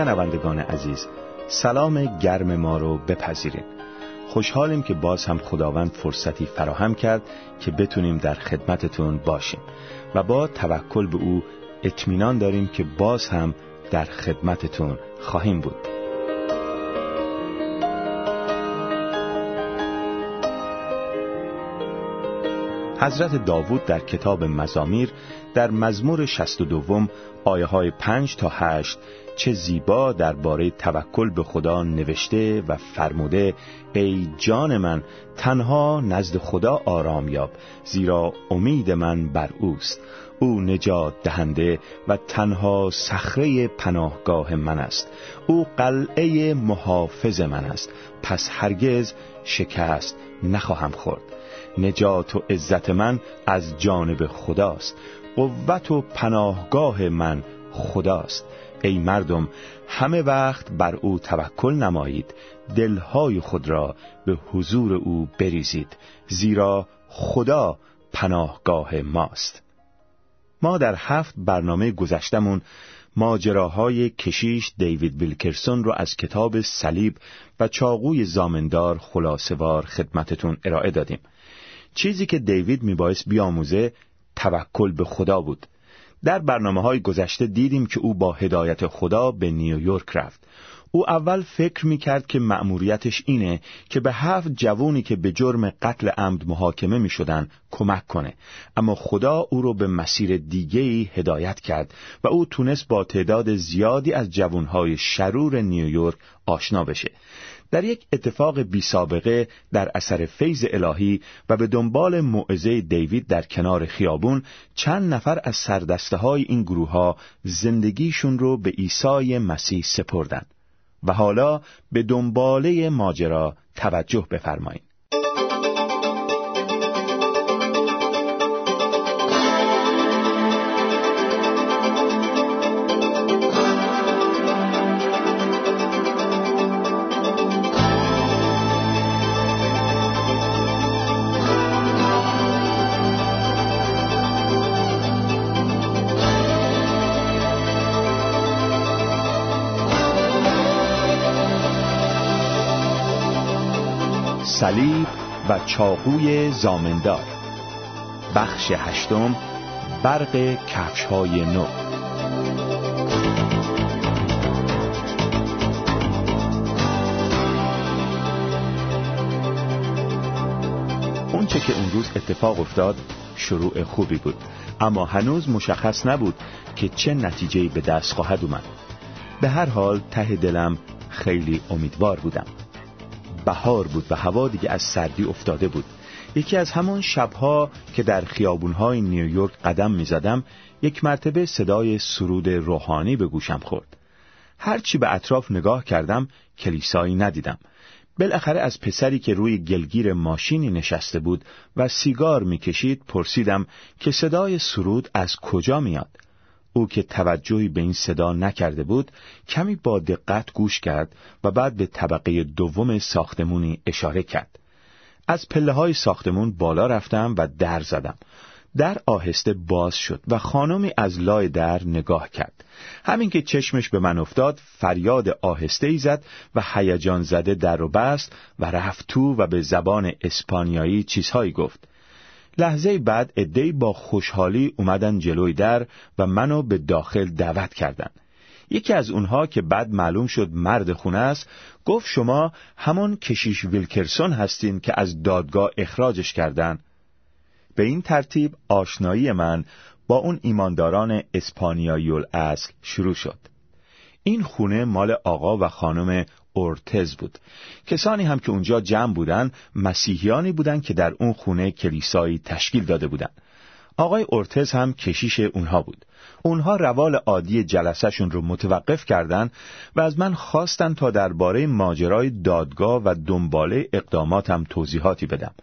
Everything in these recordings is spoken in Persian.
شنوندگان عزیز سلام گرم ما رو بپذیرید. خوشحالیم که باز هم خداوند فرصتی فراهم کرد که بتونیم در خدمتتون باشیم و با توکل به او اطمینان داریم که باز هم در خدمتتون خواهیم بود. حضرت داوود در کتاب مزامیر در مزمور 62 آیه های 5 تا 8 چه زیبا درباره توکل به خدا نوشته و فرموده ای جان من تنها نزد خدا آرام یاب زیرا امید من بر اوست. او نجات دهنده و تنها صخره پناهگاه من است. او قلعه محافظ من است. پس هرگز شکست نخواهم خورد. نجات و عزت من از جانب خداست. قوت و پناهگاه من خداست. ای مردم همه وقت بر او توکل نمایید. دلهای خود را به حضور او بریزید زیرا خدا پناهگاه ماست. ما در هفت برنامه گذشتمون ماجراهای کشیش دیوید ویلکرسون رو از کتاب صلیب و چاقوی زامندار خلاصوار خدمتتون ارائه دادیم. چیزی که دیوید میبایست بیاموزه توکل به خدا بود. در برنامه های گذشته دیدیم که او با هدایت خدا به نیویورک رفت. او اول فکر می کرد که مأموریتش اینه که به هفت جوونی که به جرم قتل عمد محاکمه می شدن کمک کنه. اما خدا او رو به مسیر دیگهی هدایت کرد و او تونست با تعداد زیادی از جوانهای شرور نیویورک آشنا بشه. در یک اتفاق بی سابقه در اثر فیض الهی و به دنبال موعظه دیوید در کنار خیابون چند نفر از سردسته های این گروه ها زندگیشون رو به عیسی مسیح سپردن و حالا به دنباله ماجرا توجه بفرمایید. صلیب و چاقوی زامندار. بخش هشتم برق کفش های نو اونچه که اون روز اتفاق افتاد شروع خوبی بود. اما هنوز مشخص نبود که چه نتیجهی به دست خواهد اومد. به هر حال ته دلم خیلی امیدوار بودم. بهار بود و هوا دیگه از سردی افتاده بود. یکی از همون شبها که در خیابونهای نیویورک قدم می‌زدم یک مرتبه صدای سرود روحانی به گوشم خورد. هرچی به اطراف نگاه کردم کلیسایی ندیدم. بالاخره از پسری که روی گلگیر ماشینی نشسته بود و سیگار می‌کشید پرسیدم که صدای سرود از کجا میاد؟ او که توجهی به این صدا نکرده بود کمی با دقت گوش کرد و بعد به طبقه دوم ساختمونی اشاره کرد. از پله های ساختمون بالا رفتم و در زدم. در آهسته باز شد و خانمی از لای در نگاه کرد. همین که چشمش به من افتاد فریاد آهسته ای زد و هیجان زده در رو بست و رفت تو و به زبان اسپانیایی چیزهایی گفت. لحظه بعد ادهی با خوشحالی اومدن جلوی در و منو به داخل دعوت کردند. یکی از اونها که بعد معلوم شد مرد خونه است گفت شما همون کشیش ویلکرسون هستین که از دادگاه اخراجش کردن به این ترتیب آشنایی من با اون ایمانداران اسپانیایی الاصل شروع شد این خونه مال آقا و خانم اورتز بود. کسانی هم که اونجا جمع بودن مسیحیانی بودند که در اون خونه کلیسایی تشکیل داده بودند آقای اورتز هم کشیش اونها بود. اونها روال عادی جلسهشون رو متوقف کردند و از من خواستن تا درباره ماجرای دادگاه و دنباله اقداماتم توضیحاتی بدم.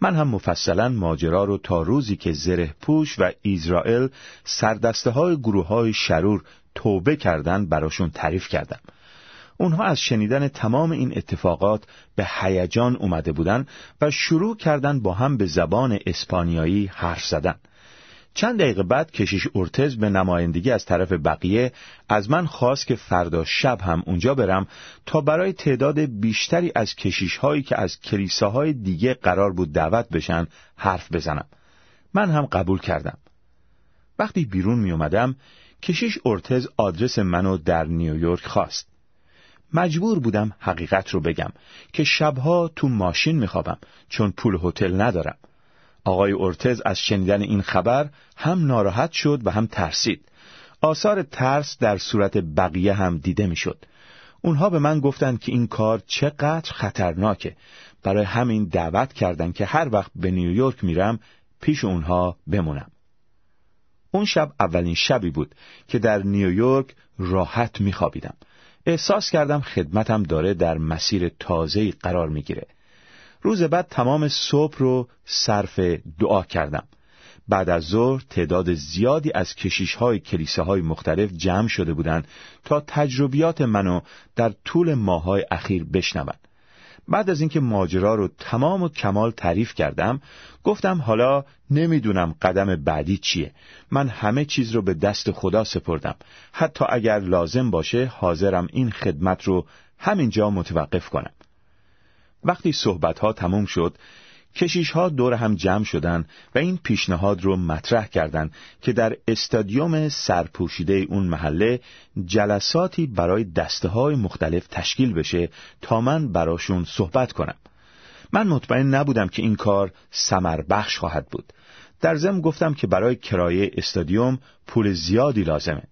من هم مفصلا ماجرا رو تا روزی که زره پوش و ایزرائیل سردسته های گروه های شرور توبه کردن براشون تعریف کردم. اونها از شنیدن تمام این اتفاقات به هیجان اومده بودن و شروع کردن با هم به زبان اسپانیایی حرف زدن. چند دقیقه بعد کشیش ارتز به نمایندگی از طرف بقیه از من خواست که فردا شب هم اونجا برم تا برای تعداد بیشتری از کشیش هایی که از کلیساهای دیگه قرار بود دعوت بشن حرف بزنم. من هم قبول کردم. وقتی بیرون می اومدم کشیش ارتز آدرس منو در نیویورک خواست. مجبور بودم حقیقت رو بگم که شبها تو ماشین میخوابم چون پول هتل ندارم. آقای اورتز از شنیدن این خبر هم ناراحت شد و هم ترسید. آثار ترس در صورت بقیه هم دیده می‌شد. اونها به من گفتند که این کار چقدر خطرناکه. برای همین دعوت کردند که هر وقت به نیویورک میرم پیش اونها بمونم. اون شب اولین شبی بود که در نیویورک راحت میخوابیدم. احساس کردم خدمتم داره در مسیر تازه‌ای قرار می‌گیره روز بعد تمام صبح رو صرف دعا کردم بعد از ظهر تعداد زیادی از کشیش های کلیسه های مختلف جمع شده بودند تا تجربیات منو در طول ماهای اخیر بشنوند. بعد از اینکه ماجرا رو تمام و کمال تعریف کردم گفتم حالا نمی‌دونم قدم بعدی چیه. من همه چیز رو به دست خدا سپردم. حتی اگر لازم باشه حاضرم این خدمت رو همینجا متوقف کنم. وقتی صحبت ها تموم شد کشیش ها دور هم جمع شدن و این پیشنهاد رو مطرح کردند که در استادیوم سرپوشیده اون محله جلساتی برای دسته های مختلف تشکیل بشه تا من براشون صحبت کنم. من مطمئن نبودم که این کار سمر بخش خواهد بود. در ضمن گفتم که برای کرایه استادیوم پول زیادی لازمه.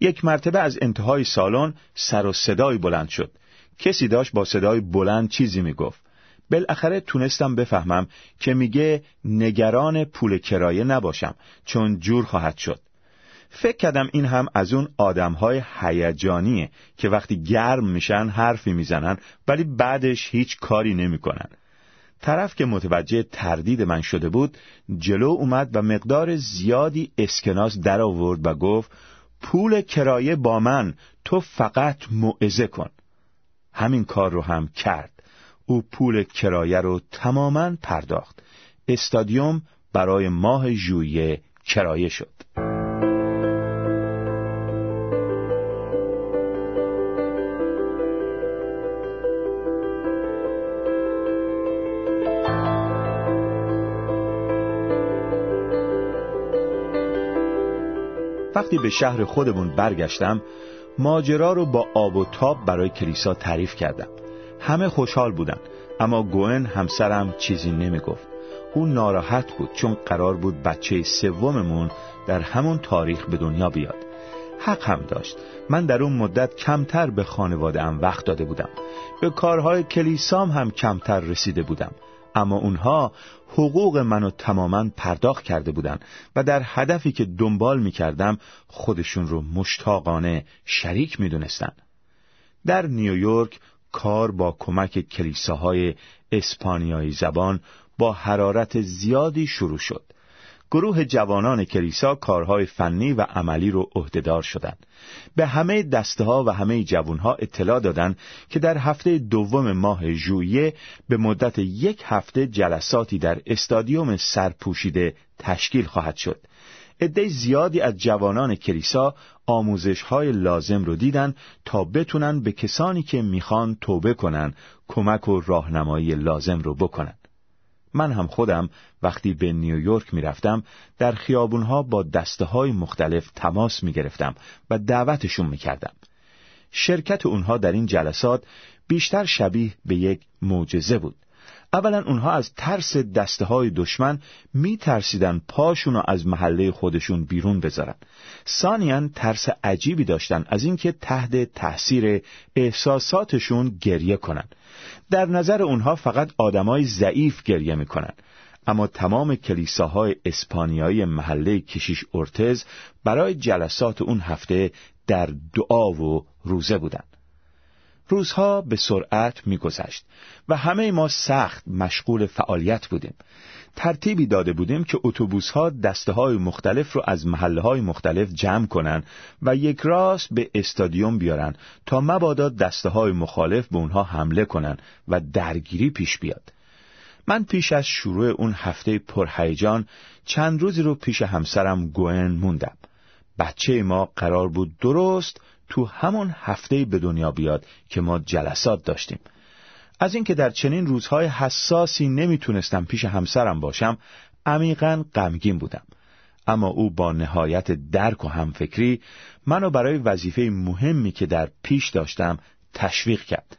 یک مرتبه از انتهای سالن سر و صدای بلند شد. کسی داشت با صدای بلند چیزی می‌گفت. بالاخره تونستم بفهمم که میگه نگران پول کرایه نباشم چون جور خواهد شد. فکر کردم این هم از اون آدمهای هیجانیه که وقتی گرم میشن حرفی می‌زنن ولی بعدش هیچ کاری نمی‌کنن. طرف که متوجه تردید من شده بود جلو اومد و مقدار زیادی اسکناس در آورد و گفت پول کرایه با من تو فقط موعظه کن. همین کار رو هم کرد. او پول کرایه رو تماما پرداخت. استادیوم برای ماه ژوئیه کرایه شد. وقتی به شهر خودمون برگشتم ماجرا رو با آب و تاب برای کلیسا تعریف کردم. همه خوشحال بودن. اما گوئن همسرم چیزی نمی‌گفت. او ناراحت بود چون قرار بود بچه سوممون در همون تاریخ به دنیا بیاد. حق هم داشت. من در اون مدت کمتر به خانواده ام وقت داده بودم. به کارهای کلیسام هم کمتر رسیده بودم. اما اونها حقوق منو تماما پرداخت کرده بودند و در هدفی که دنبال می کردم خودشون رو مشتاقانه شریک می دونستن. در نیویورک کار با کمک کلیساهای اسپانیایی زبان با حرارت زیادی شروع شد. گروه جوانان کلیسا کارهای فنی و عملی رو عهدهدار شدند. به همه دسته ها و همه جوانها اطلاع دادند که در هفته دوم ماه ژوئیه به مدت یک هفته جلساتی در استادیوم سرپوشیده تشکیل خواهد شد. عده زیادی از جوانان کلیسا آموزش های لازم رو دیدن تا بتونن به کسانی که می‌خوان توبه کنن کمک و راهنمایی لازم رو بکنن. من هم خودم وقتی به نیویورک می‌رفتم در خیابونها با دسته های مختلف تماس می‌گرفتم و دعوتشون می‌کردم. شرکت اونها در این جلسات بیشتر شبیه به یک معجزه بود. اولا اونها از ترس دسته های دشمن می ترسیدن پاشون رو از محله خودشون بیرون بذارن. ثانیا ترس عجیبی داشتن از اینکه تحت تاثیر احساساتشون گریه کنن. در نظر اونها فقط آدمای ضعیف گریه می‌کنن. اما تمام کلیساهای اسپانیایی محله کشیش ارتز برای جلسات اون هفته در دعا و روزه بودند. روزها به سرعت میگذشت و همه ما سخت مشغول فعالیت بودیم. ترتیبی داده بودیم که اتوبوس ها دسته های مختلف رو از محله های مختلف جمع کنن و یک راست به استادیوم بیارن تا مبادا دسته های مخالف به اونها حمله کنن و درگیری پیش بیاد. من پیش از شروع اون هفته پرهیجان چند روزی رو پیش همسرم گوئن موندم. بچه ما قرار بود درست تو همون هفته به دنیا بیاد که ما جلسات داشتیم. از اینکه در چنین روزهای حساسی نمی‌تونستم پیش همسرم باشم عمیقا غمگین بودم. اما او با نهایت درک و همفکری منو برای وظیفه مهمی که در پیش داشتم تشویق کرد.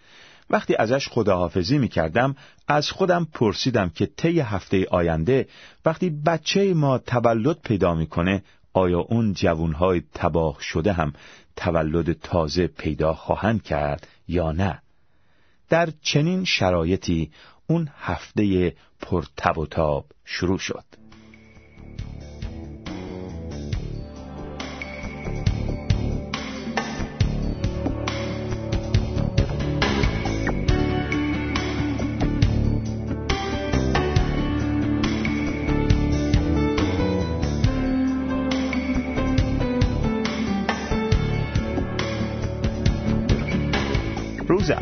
وقتی ازش خداحافظی می کردم از خودم پرسیدم که طی هفته آینده وقتی بچه ما تولد پیدا می‌کنه آیا اون جوانهای تباه شده هم تولد تازه پیدا خواهند کرد یا نه؟ در چنین شرایطی اون هفته پرتب و تاب شروع شد.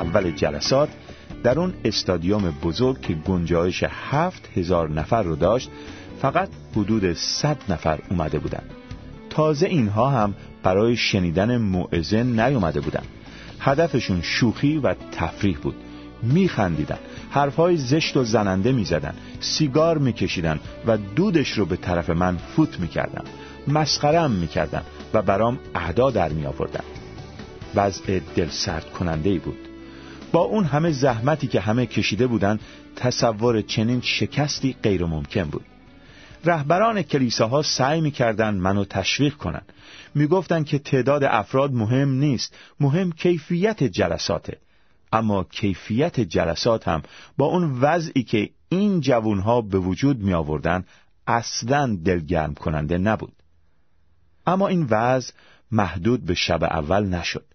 اول جلسات در اون استادیوم بزرگ که گنجایش هفت هزار نفر رو داشت فقط حدود صد نفر اومده بودن. تازه اینها هم برای شنیدن موعظه نیومده بودن. هدفشون شوخی و تفریح بود. میخندیدن. حرفهای زشت و زننده می‌زدن. سیگار میکشیدن و دودش رو به طرف من فوت می‌کردن. مسخرم می‌کردن و برام اهدا در می آوردن وضع دل سرد کننده ای بود. با اون همه زحمتی که همه کشیده بودن تصور چنین شکستی غیر ممکن بود. رهبران کلیساها سعی می‌کردند منو تشویق کنند می‌گفتند که تعداد افراد مهم نیست مهم کیفیت جلساته. اما کیفیت جلسات هم با اون وضعی که این جوونها به وجود می آوردن اصلا دلگرم کننده نبود. اما این وضع محدود به شب اول نشد.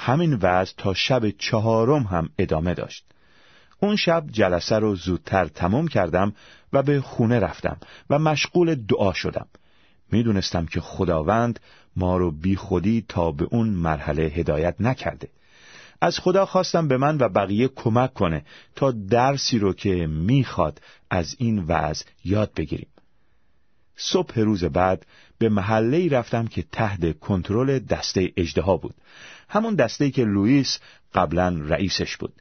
همین وضع تا شب چهارم هم ادامه داشت. اون شب جلسه رو زودتر تمام کردم و به خونه رفتم و مشغول دعا شدم. می‌دونستم که خداوند ما رو بی خودی تا به اون مرحله هدایت نکرده. از خدا خواستم به من و بقیه کمک کنه تا درسی رو که می‌خواد از این وضع یاد بگیریم. صبح روز بعد به محله رفتم که تحت کنترل دسته اجدها بود. همون دسته که لوئیس قبلا رئیسش بود.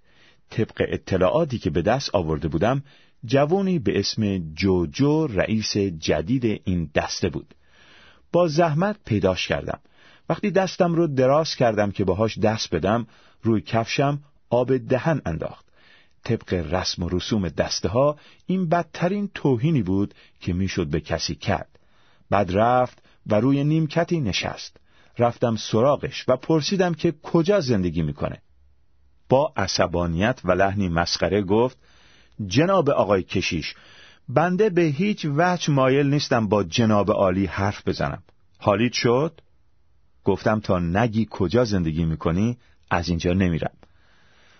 طبق اطلاعاتی که به دست آورده بودم جوانی به اسم جوجو رئیس جدید این دسته بود. با زحمت پیداش کردم. وقتی دستم رو دراز کردم که باهاش دست بدم روی کفشم آب دهن انداخت. طبق رسم و رسوم دسته ها این بدترین توهینی بود که می‌شد به کسی کرد. بعد رفت و روی نیمکتی نشست. رفتم سراغش و پرسیدم که کجا زندگی می‌کنه. با عصبانیت و لحنی مسخره گفت جناب آقای کشیش بنده به هیچ وجه مایل نیستم با جناب عالی حرف بزنم. حالیت شد؟ گفتم تا نگی کجا زندگی می‌کنی از اینجا نمیرم.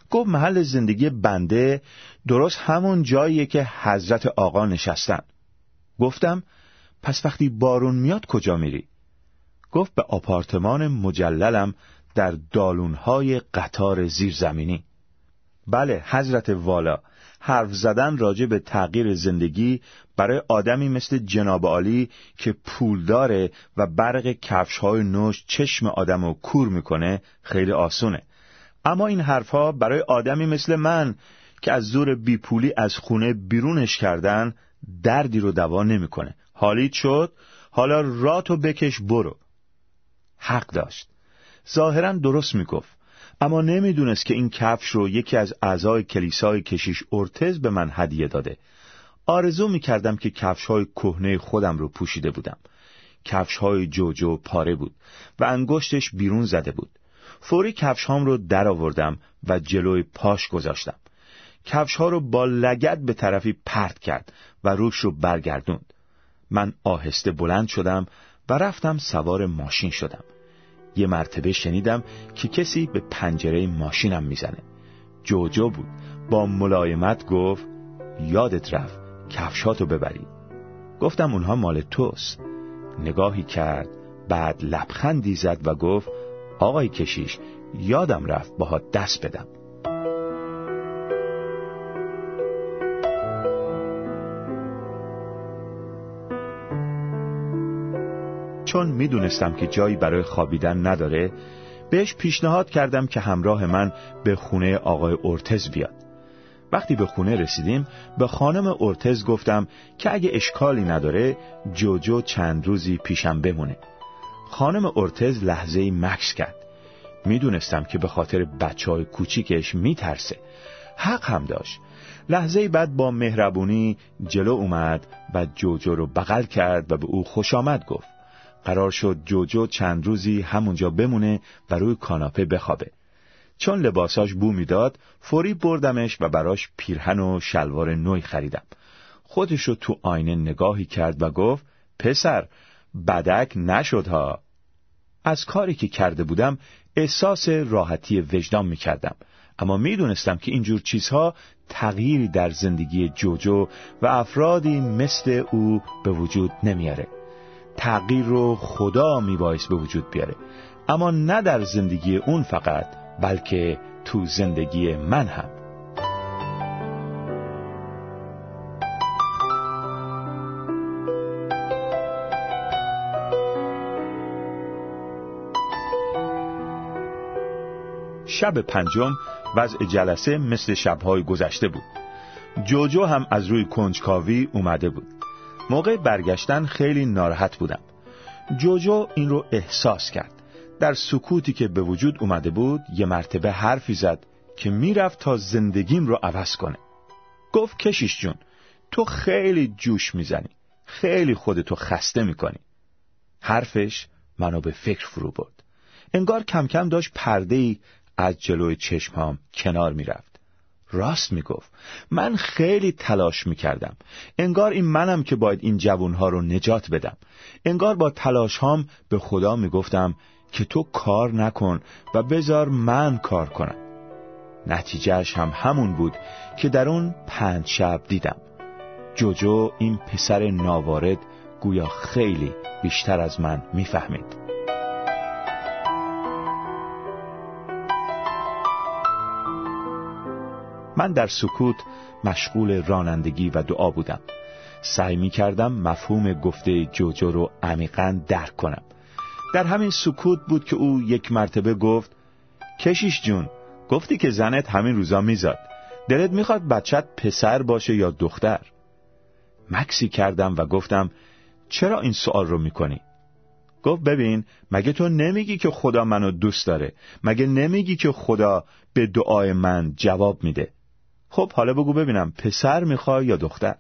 گفت محل زندگی بنده درست همون جاییه که حضرت آقا نشستن. گفتم پس وقتی بارون میاد کجا میری؟ گفت به آپارتمان مجللم در دالونهای قطار زیرزمینی. بله حضرت والا. حرف زدن راجع به تغییر زندگی برای آدمی مثل جناب عالی که پول داره و برق کفش های نوش چشم آدم رو کور می‌کنه خیلی آسونه. اما این حرفها برای آدمی مثل من که از زور بیپولی از خونه بیرونش کردن دردی رو دوا نمی‌کنه. حالیت شد. حالا راتو بکش برو. حق داشت. ظاهرا درست می‌گفت. اما نمی‌دونست که این کفش رو یکی از اعضای کلیسای کشیش ارتز به من هدیه داده. آرزو می‌کردم که کفش های کهنه خودم رو پوشیده بودم. کفش های جوجو پاره بود و انگشتش بیرون زده بود. فوری کفش هام رو در آوردم و جلوی پاش گذاشتم. کفش ها رو با لگت به طرفی پرت کرد و روش رو برگردوند. من آهسته بلند شدم و رفتم سوار ماشین شدم. یه مرتبه شنیدم که کسی به پنجره ماشینم می‌زنه. جوجو بود. با ملایمت گفت یادت رفت کفشاتو ببری. گفتم اونها مال توست. نگاهی کرد بعد لبخندی زد و گفت آقای کشیش یادم رفت باها دست بدم. چون می‌دونستم که جایی برای خوابیدن نداره بهش پیشنهاد کردم که همراه من به خونه آقای اورتز بیاد. وقتی به خونه رسیدیم به خانم اورتز گفتم که اگه اشکالی نداره جوجو چند روزی پیشم بمونه. خانم اورتز لحظه مکس کرد. می‌دونستم که به خاطر بچه های کوچیکش میترسه. حق هم داشت. لحظه بعد با مهربونی جلو اومد و جوجو رو بغل کرد و به او خوش آمد گفت. قرار شد جوجو چند روزی همونجا بمونه و روی کاناپه بخوابه. چون لباساش بو می‌داد فوری بردمش و براش پیرهن و شلوار نوی خریدم. خودشو تو آینه نگاهی کرد و گفت پسر بدک نشد ها. از کاری که کرده بودم احساس راحتی وجدان می کردم اما می دونستم که اینجور چیزها تغییری در زندگی جوجو و افرادی مثل او به وجود نمیاره. تغییر رو خدا می باعث به وجود بیاره. اما نه در زندگی اون فقط بلکه تو زندگی من هم. شب پنجم وضع جلسه مثل شبهای گذشته بود. جوجو هم از روی کنجکاوی اومده بود. موقع برگشتن خیلی ناراحت بودم. جوجو این رو احساس کرد. در سکوتی که به وجود اومده بود یه مرتبه حرفی زد که می‌رفت تا زندگیم رو عوض کنه. گفت کشیش جون تو خیلی جوش می‌زنی. خیلی خودتو خسته می‌کنی. حرفش منو به فکر فرو برد. انگار کم کم داشت پرده از جلوی چشمام کنار می‌رفت. راست می‌گفت. من خیلی تلاش می‌کردم. انگار این منم که باید این جوونها رو نجات بدم. انگار با تلاش هام به خدا می‌گفتم که تو کار نکن و بذار من کار کنم. نتیجهش هم همون بود که در اون پنج شب دیدم. جوجو این پسر ناوارد گویا خیلی بیشتر از من می‌فهمید. من در سکوت مشغول رانندگی و دعا بودم. سعی می کردم مفهوم گفته جوجو رو عمیقا درک کنم. در همین سکوت بود که او یک مرتبه گفت کشیش جون گفتی که زنت همین روزا میزاد. دلت می‌خواد بچت پسر باشه یا دختر؟ مکسی کردم و گفتم چرا این سوال رو می‌کنی؟ گفت ببین مگه تو نمیگی که خدا منو دوست داره؟ مگه نمیگی که خدا به دعای من جواب میده؟ خب حالا بگو ببینم پسر می‌خوای یا دختر؟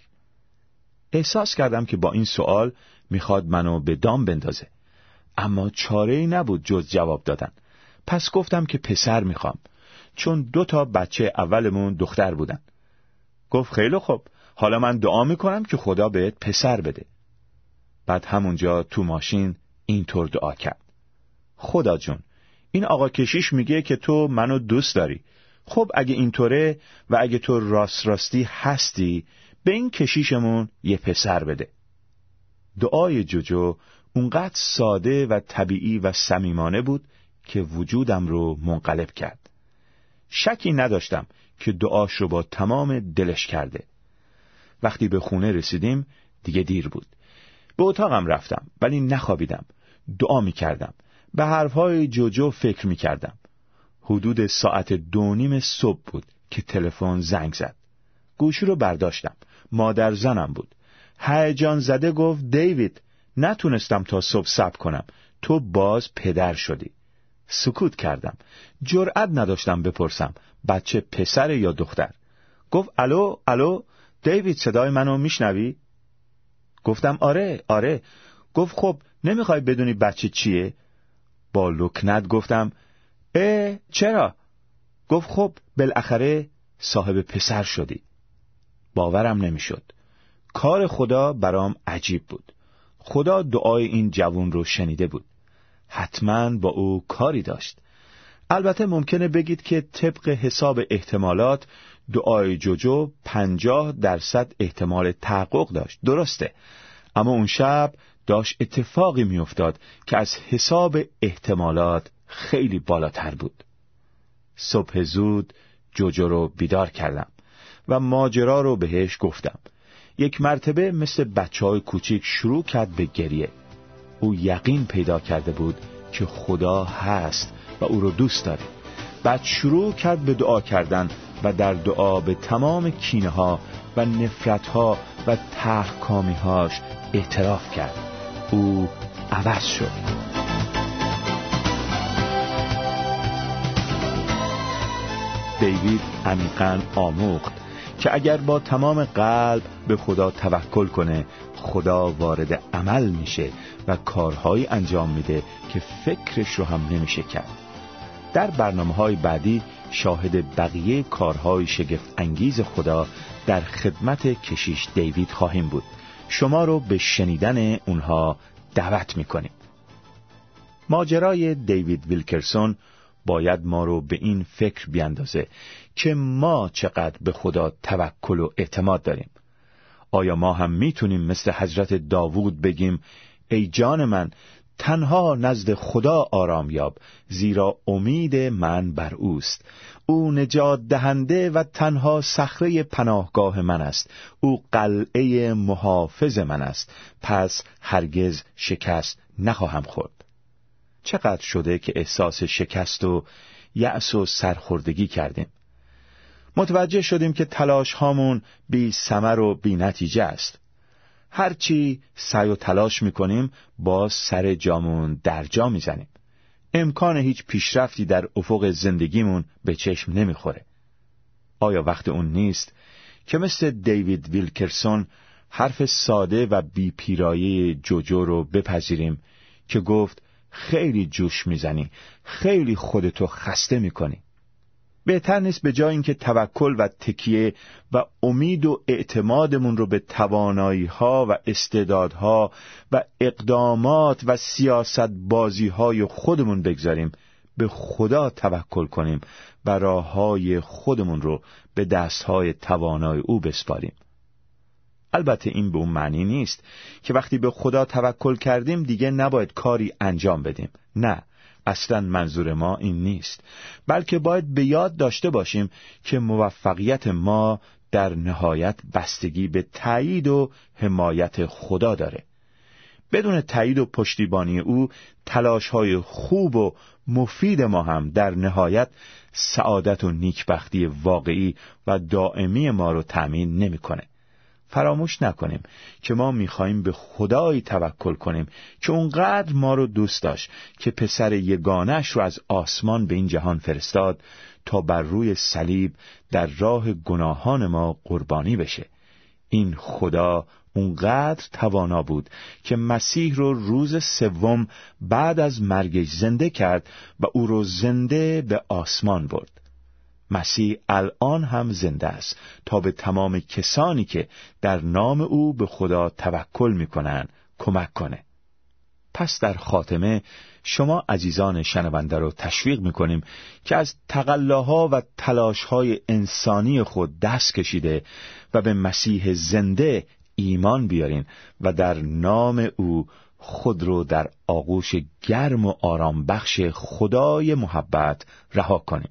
احساس کردم که با این سوال می‌خواد منو به دام بندازه. اما چاره ای نبود جز جواب دادن. پس گفتم که پسر می‌خوام چون دو تا بچه اولمون دختر بودن. گفت خیلی خوب حالا من دعا می‌کنم که خدا بهت پسر بده. بعد همونجا تو ماشین اینطور دعا کرد. خدا جون این آقا کشیش میگه که تو منو دوست داری. خب اگه اینطوره و اگه تو راست راستی هستی به این کشیشمون یه پسر بده. دعای جوجو اونقدر ساده و طبیعی و صمیمانه بود که وجودم رو منقلب کرد. شکی نداشتم که دعاش رو با تمام دلش کرده. وقتی به خونه رسیدیم دیگه دیر بود. به اتاقم رفتم ولی نخوابیدم. دعا می کردم به حرفهای جوجو فکر می کردم حدود ساعت دو نیم صبح بود که تلفن زنگ زد. گوشی رو برداشتم. مادر زنم بود. هیجان زده گفت دیوید نتونستم تا صبح صبر کنم. تو باز پدر شدی. سکوت کردم. جرأت نداشتم بپرسم. بچه پسر یا دختر؟ گفت الو الو دیوید صدای منو میشنوی؟ گفتم آره آره. گفت خب نمی‌خوای بدونی بچه چیه؟ با لکنت گفتم اه چرا؟ گفت خب بالاخره صاحب پسر شدی. باورم نمی‌شد. کار خدا برام عجیب بود. خدا دعای این جوون رو شنیده بود. حتما با او کاری داشت. البته ممکنه بگید که طبق حساب احتمالات دعای جوجو پنجاه درصد احتمال تحقق داشت. درسته. اما اون شب داشت اتفاقی میافتاد که از حساب احتمالات خیلی بالاتر بود. صبح زود جوجو رو بیدار کردم و ماجرا رو بهش گفتم. یک مرتبه مثل بچه های کوچیک شروع کرد به گریه. او یقین پیدا کرده بود که خدا هست و او رو دوست داره. بعد شروع کرد به دعا کردن و در دعا به تمام کینه ها و نفرت ها و تحکامی هاش اعتراف کرد. او عوض شد. دیوید عمیقا آموخت که اگر با تمام قلب به خدا توکل کنه خدا وارد عمل میشه و کارهایی انجام میده که فکرش رو هم نمیشه کرد. در برنامه های بعدی شاهد بقیه کارهای شگفت انگیز خدا در خدمت کشیش دیوید خواهیم بود. شما رو به شنیدن اونها دعوت می‌کنیم. ماجرای دیوید ویلکرسون باید ما رو به این فکر بیاندازه که ما چقدر به خدا توکل و اعتماد داریم. آیا ما هم می‌تونیم مثل حضرت داوود بگیم ای جان من تنها نزد خدا آرام یاب زیرا امید من بر اوست. او نجات دهنده و تنها صخره پناهگاه من است. او قلعه محافظ من است. پس هرگز شکست نخواهم خورد. چقدر شده که احساس شکست و یأس و سرخوردگی کردیم؟ متوجه شدیم که تلاش هامون بی سمر و بی نتیجه است. هرچی سعی و تلاش می‌کنیم باز سر جامون در جا می‌زنیم. امکان هیچ پیشرفتی در افق زندگیمون به چشم نمی‌خوره. آیا وقت اون نیست که مثل دیوید ویلکرسون حرف ساده و بی پیرایه جوجو رو بپذیریم که گفت خیلی جوش می‌زنی. خیلی خودتو خسته می‌کنی. بهتر نیست به جای اینکه توکل و تکیه و امید و اعتمادمون رو به توانایی ها و استعدادها و اقدامات و سیاست بازی های خودمون بگذاریم. به خدا توکل کنیم و راه های خودمون رو به دست های توانای او بسپاریم. البته این به اون معنی نیست که وقتی به خدا توکل کردیم دیگه نباید کاری انجام بدیم. نه اصلا منظور ما این نیست. بلکه باید به یاد داشته باشیم که موفقیت ما در نهایت بستگی به تایید و حمایت خدا داره. بدون تایید و پشتیبانی او تلاش های خوب و مفید ما هم در نهایت سعادت و نیکبختی واقعی و دائمی ما رو تأمین نمی‌کنه. فراموش نکنیم که ما می‌خواهیم به خدایی توکل کنیم که اونقدر ما رو دوست داشت که پسر یگانش رو از آسمان به این جهان فرستاد تا بر روی صلیب در راه گناهان ما قربانی بشه. این خدا اونقدر توانا بود که مسیح رو روز سوم بعد از مرگش زنده کرد و او رو زنده به آسمان برد. مسیح الان هم زنده است تا به تمام کسانی که در نام او به خدا توکل می‌کنن کمک کنه. پس در خاتمه شما عزیزان شنونده رو تشویق می‌کنیم که از تقلاها و تلاشهای انسانی خود دست کشیده و به مسیح زنده ایمان بیارین و در نام او خود رو در آغوش گرم و آرام بخش خدای محبت رها کنیم.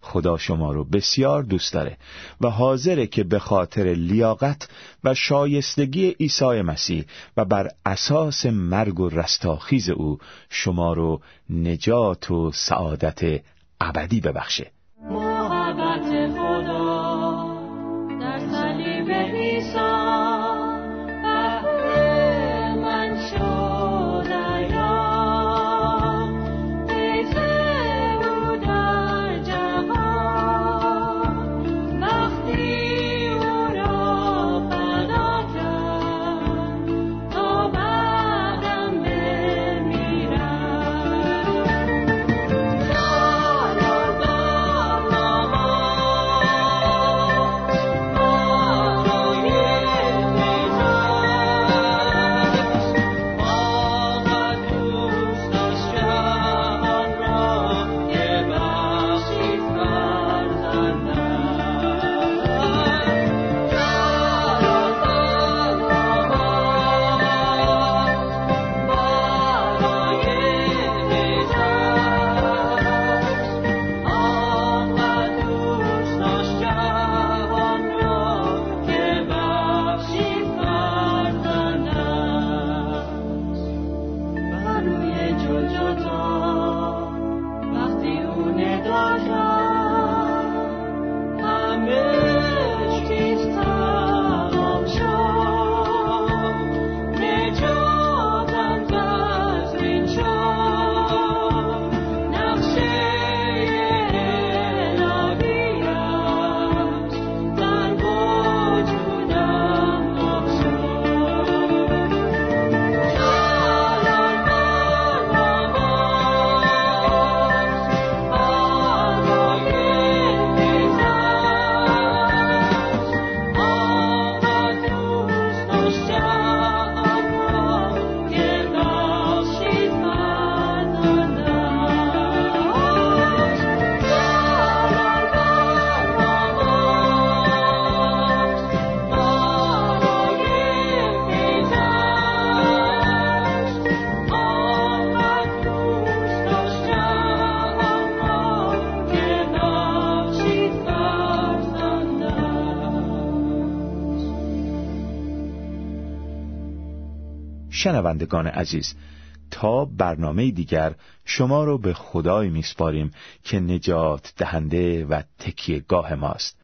خدا شما رو بسیار دوست داره و حاضره که به خاطر لیاقت و شایستگی عیسی مسیح و بر اساس مرگ و رستاخیز او شما رو نجات و سعادت ابدی ببخشه. محبت خدا در صلیب عیسی شنوندگان عزیز تا برنامه دیگر شما رو به خدای میسپاریم که نجات دهنده و تکیه گاه ماست.